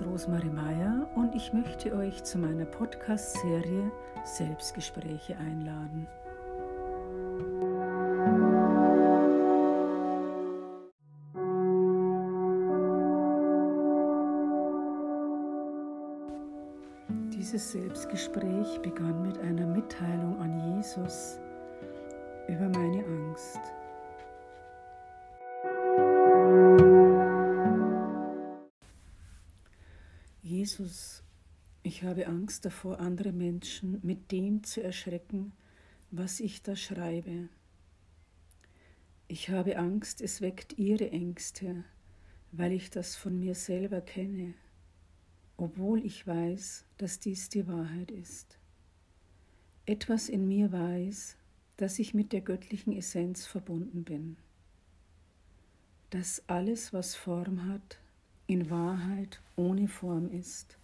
Ist Rosmarie Meyer und ich möchte euch zu meiner Podcast-Serie Selbstgespräche einladen. Dieses Selbstgespräch begann mit einer Mitteilung an Jesus über meine Angst. Jesus, ich habe Angst davor, andere Menschen mit dem zu erschrecken, was ich da schreibe. Ich habe Angst, es weckt ihre Ängste, weil ich das von mir selber kenne, obwohl ich weiß, dass dies die Wahrheit ist. Etwas in mir weiß, dass ich mit der göttlichen Essenz verbunden bin, dass alles, was Form hat, in Wahrheit ohne Form ist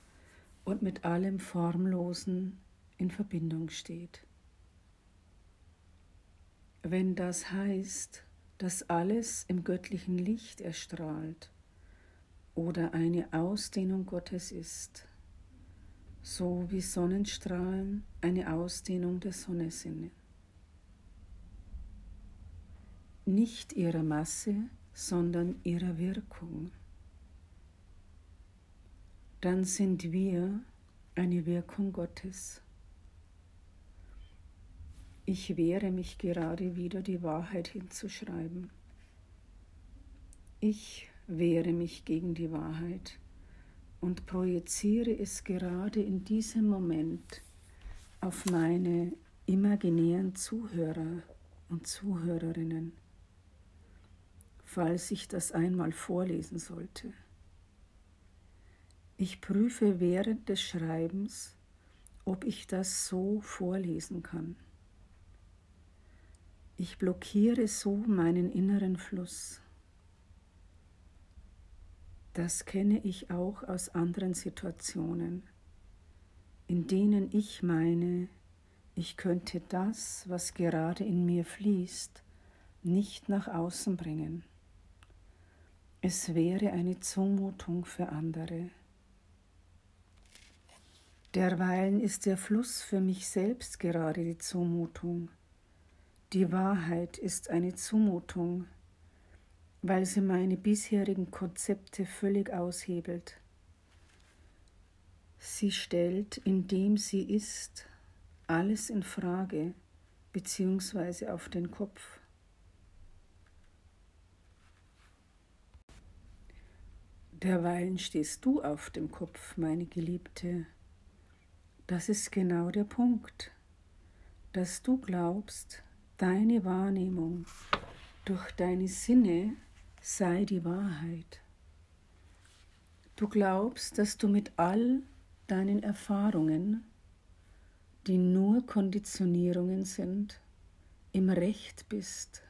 und mit allem Formlosen in Verbindung steht. Wenn das heißt, dass alles im göttlichen Licht erstrahlt oder eine Ausdehnung Gottes ist, so wie Sonnenstrahlen eine Ausdehnung der Sonne sind. Nicht ihrer Masse, sondern ihrer Wirkung dann sind wir eine Wirkung Gottes. Ich wehre mich gerade wieder, die Wahrheit hinzuschreiben. Ich wehre mich gegen die Wahrheit und projiziere es gerade in diesem Moment auf meine imaginären Zuhörer und Zuhörerinnen, falls ich das einmal vorlesen sollte. Ich prüfe während des Schreibens, ob ich das so vorlesen kann. Ich blockiere so meinen inneren Fluss. Das kenne ich auch aus anderen Situationen, in denen ich meine, ich könnte das, was gerade in mir fließt, nicht nach außen bringen. Es wäre eine Zumutung für andere. Derweilen ist der Fluss für mich selbst gerade die Zumutung. Die Wahrheit ist eine Zumutung, weil sie meine bisherigen Konzepte völlig aushebelt. Sie stellt, indem sie ist, alles in Frage beziehungsweise auf den Kopf. Derweilen stehst du auf dem Kopf, meine Geliebte. Das ist genau der Punkt, dass du glaubst, deine Wahrnehmung durch deine Sinne sei die Wahrheit. Du glaubst, dass du mit all deinen Erfahrungen, die nur Konditionierungen sind, im Recht bist,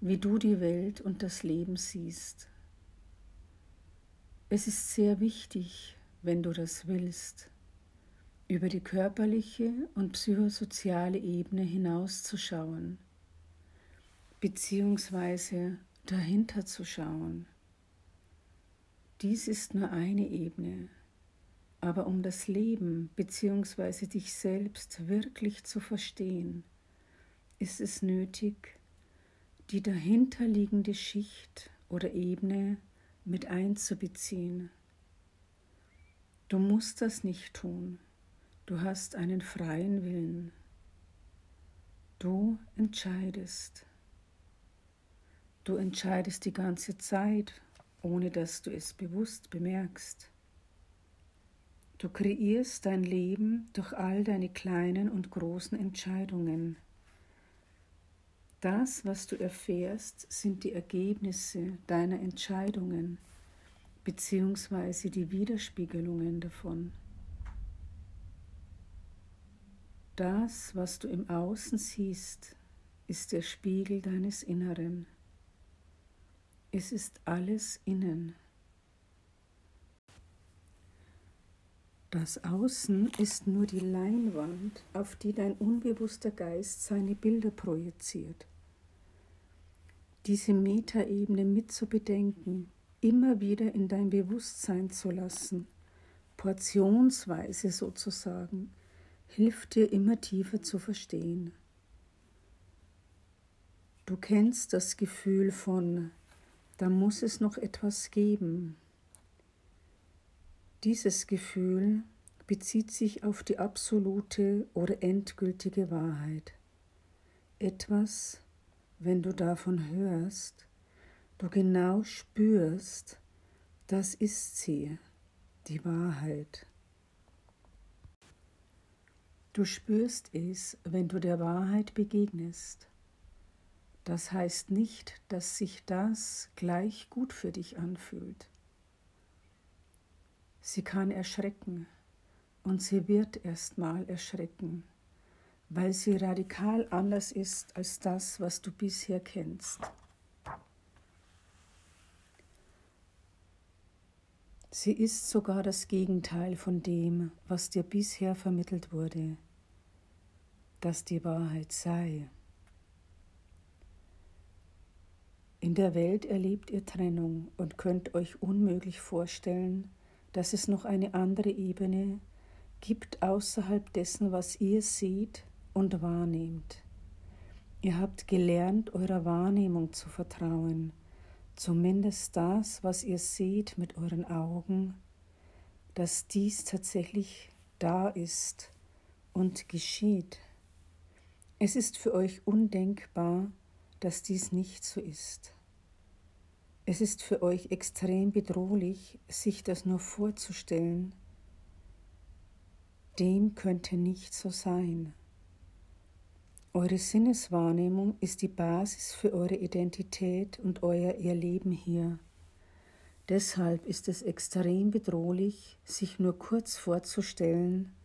wie du die Welt und das Leben siehst. Es ist sehr wichtig, wenn du das willst, über die körperliche und psychosoziale Ebene hinauszuschauen, beziehungsweise dahinter zu schauen. Dies ist nur eine Ebene, aber um das Leben bzw. dich selbst wirklich zu verstehen, ist es nötig, die dahinterliegende Schicht oder Ebene mit einzubeziehen. Du musst das nicht tun. Du hast einen freien Willen. Du entscheidest. Du entscheidest die ganze Zeit, ohne dass du es bewusst bemerkst. Du kreierst dein Leben durch all deine kleinen und großen Entscheidungen. Das, was du erfährst, sind die Ergebnisse deiner Entscheidungen beziehungsweise die Widerspiegelungen davon. Das, was du im Außen siehst, ist der Spiegel deines Inneren. Es ist alles innen. Das Außen ist nur die Leinwand, auf die dein unbewusster Geist seine Bilder projiziert. Diese Metaebene mitzubedenken, immer wieder in dein Bewusstsein zu lassen, portionsweise sozusagen, hilft dir immer tiefer zu verstehen. Du kennst das Gefühl von, da muss es noch etwas geben. Dieses Gefühl bezieht sich auf die absolute oder endgültige Wahrheit. Etwas, wenn du davon hörst, du genau spürst, das ist sie, die Wahrheit. Du spürst es, wenn du der Wahrheit begegnest. Das heißt nicht, dass sich das gleich gut für dich anfühlt. Sie kann erschrecken und sie wird erstmal erschrecken, weil sie radikal anders ist als das, was du bisher kennst. Sie ist sogar das Gegenteil von dem, was dir bisher vermittelt wurde, dass die Wahrheit sei. In der Welt erlebt ihr Trennung und könnt euch unmöglich vorstellen, dass es noch eine andere Ebene gibt außerhalb dessen, was ihr seht und wahrnehmt. Ihr habt gelernt, eurer Wahrnehmung zu vertrauen, zumindest das, was ihr seht mit euren Augen, dass dies tatsächlich da ist und geschieht. Es ist für euch undenkbar, dass dies nicht so ist. Es ist für euch extrem bedrohlich, sich das nur vorzustellen. Dem könnte nicht so sein. Eure Sinneswahrnehmung ist die Basis für eure Identität und euer Erleben hier. Deshalb ist es extrem bedrohlich, sich nur kurz vorzustellen,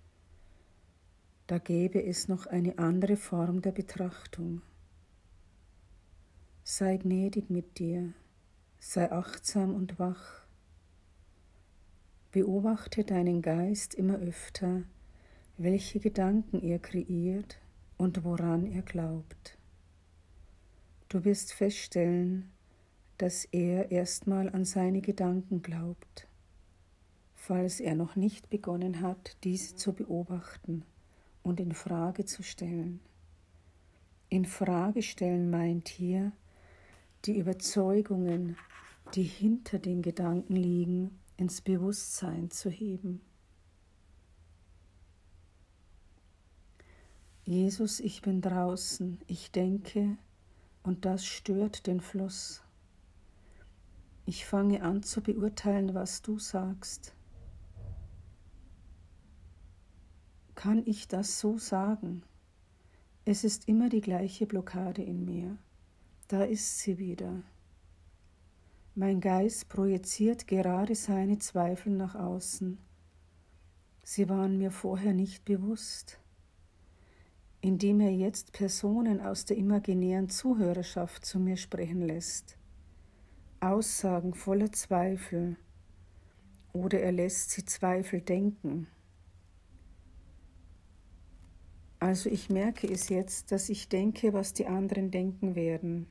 da gäbe es noch eine andere Form der Betrachtung. Sei gnädig mit dir sei achtsam und wach. Beobachte deinen Geist immer öfter, welche Gedanken er kreiert und woran er glaubt. Du wirst feststellen, dass er erstmal an seine Gedanken glaubt, falls er noch nicht begonnen hat, diese zu beobachten und in Frage zu stellen. In Frage stellen meint hier, die Überzeugungen, die hinter den Gedanken liegen, ins Bewusstsein zu heben. Jesus, ich bin draußen, ich denke, und das stört den Fluss. Ich fange an zu beurteilen, was du sagst. Kann ich das so sagen? Es ist immer die gleiche Blockade in mir. Da ist sie wieder. Mein Geist projiziert gerade seine Zweifel nach außen. Sie waren mir vorher nicht bewusst. Indem er jetzt Personen aus der imaginären Zuhörerschaft zu mir sprechen lässt. Aussagen voller Zweifel. Oder er lässt sie Zweifel denken. Also ich merke es jetzt, dass ich denke, was die anderen denken werden.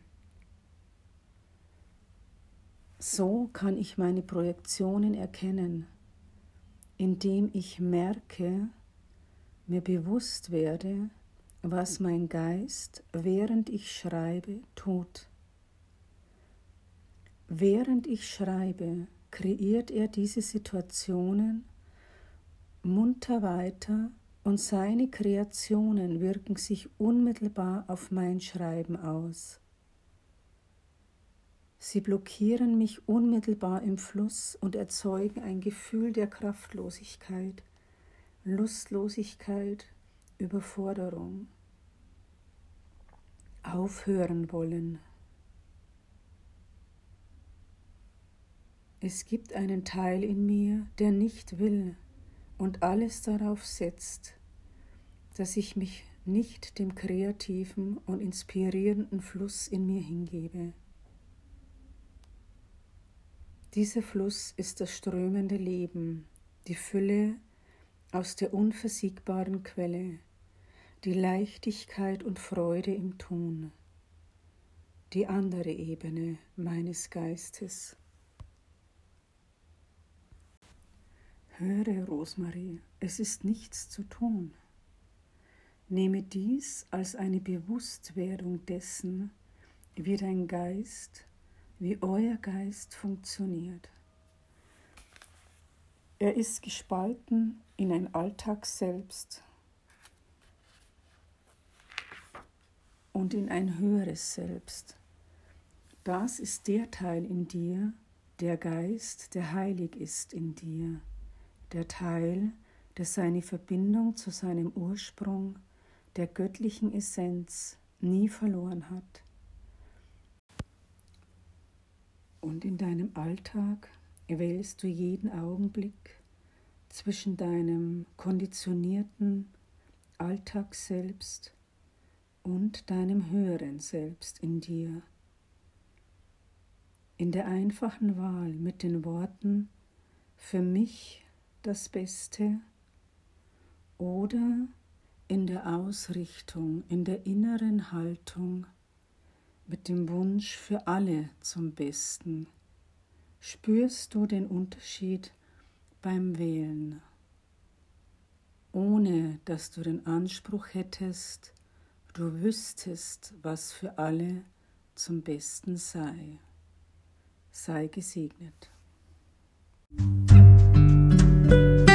So kann ich meine Projektionen erkennen, indem ich merke, mir bewusst werde, was mein Geist, während ich schreibe, tut. Während ich schreibe, kreiert er diese Situationen munter weiter und seine Kreationen wirken sich unmittelbar auf mein Schreiben aus. Sie blockieren mich unmittelbar im Fluss und erzeugen ein Gefühl der Kraftlosigkeit, Lustlosigkeit, Überforderung. Aufhören wollen. Es gibt einen Teil in mir, der nicht will und alles darauf setzt, dass ich mich nicht dem kreativen und inspirierenden Fluss in mir hingebe. Dieser Fluss ist das strömende Leben, die Fülle aus der unversiegbaren Quelle, die Leichtigkeit und Freude im Tun, die andere Ebene meines Geistes. Höre, Rosmarie, es ist nichts zu tun. Nehme dies als eine Bewusstwerdung dessen, wie dein Geist, wie euer Geist funktioniert. Er ist gespalten in ein Alltagsselbst und in ein höheres Selbst. Das ist der Teil in dir, der Geist, der heilig ist in dir, der Teil, der seine Verbindung zu seinem Ursprung, der göttlichen Essenz nie verloren hat. Und in deinem Alltag wählst du jeden Augenblick zwischen deinem konditionierten Alltagsselbst und deinem höheren Selbst in dir. In der einfachen Wahl mit den Worten für mich das Beste oder in der Ausrichtung, in der inneren Haltung mit dem Wunsch für alle zum Besten spürst du den Unterschied beim Wählen, ohne dass du den Anspruch hättest, du wüsstest, was für alle zum Besten sei. Sei gesegnet. Bye.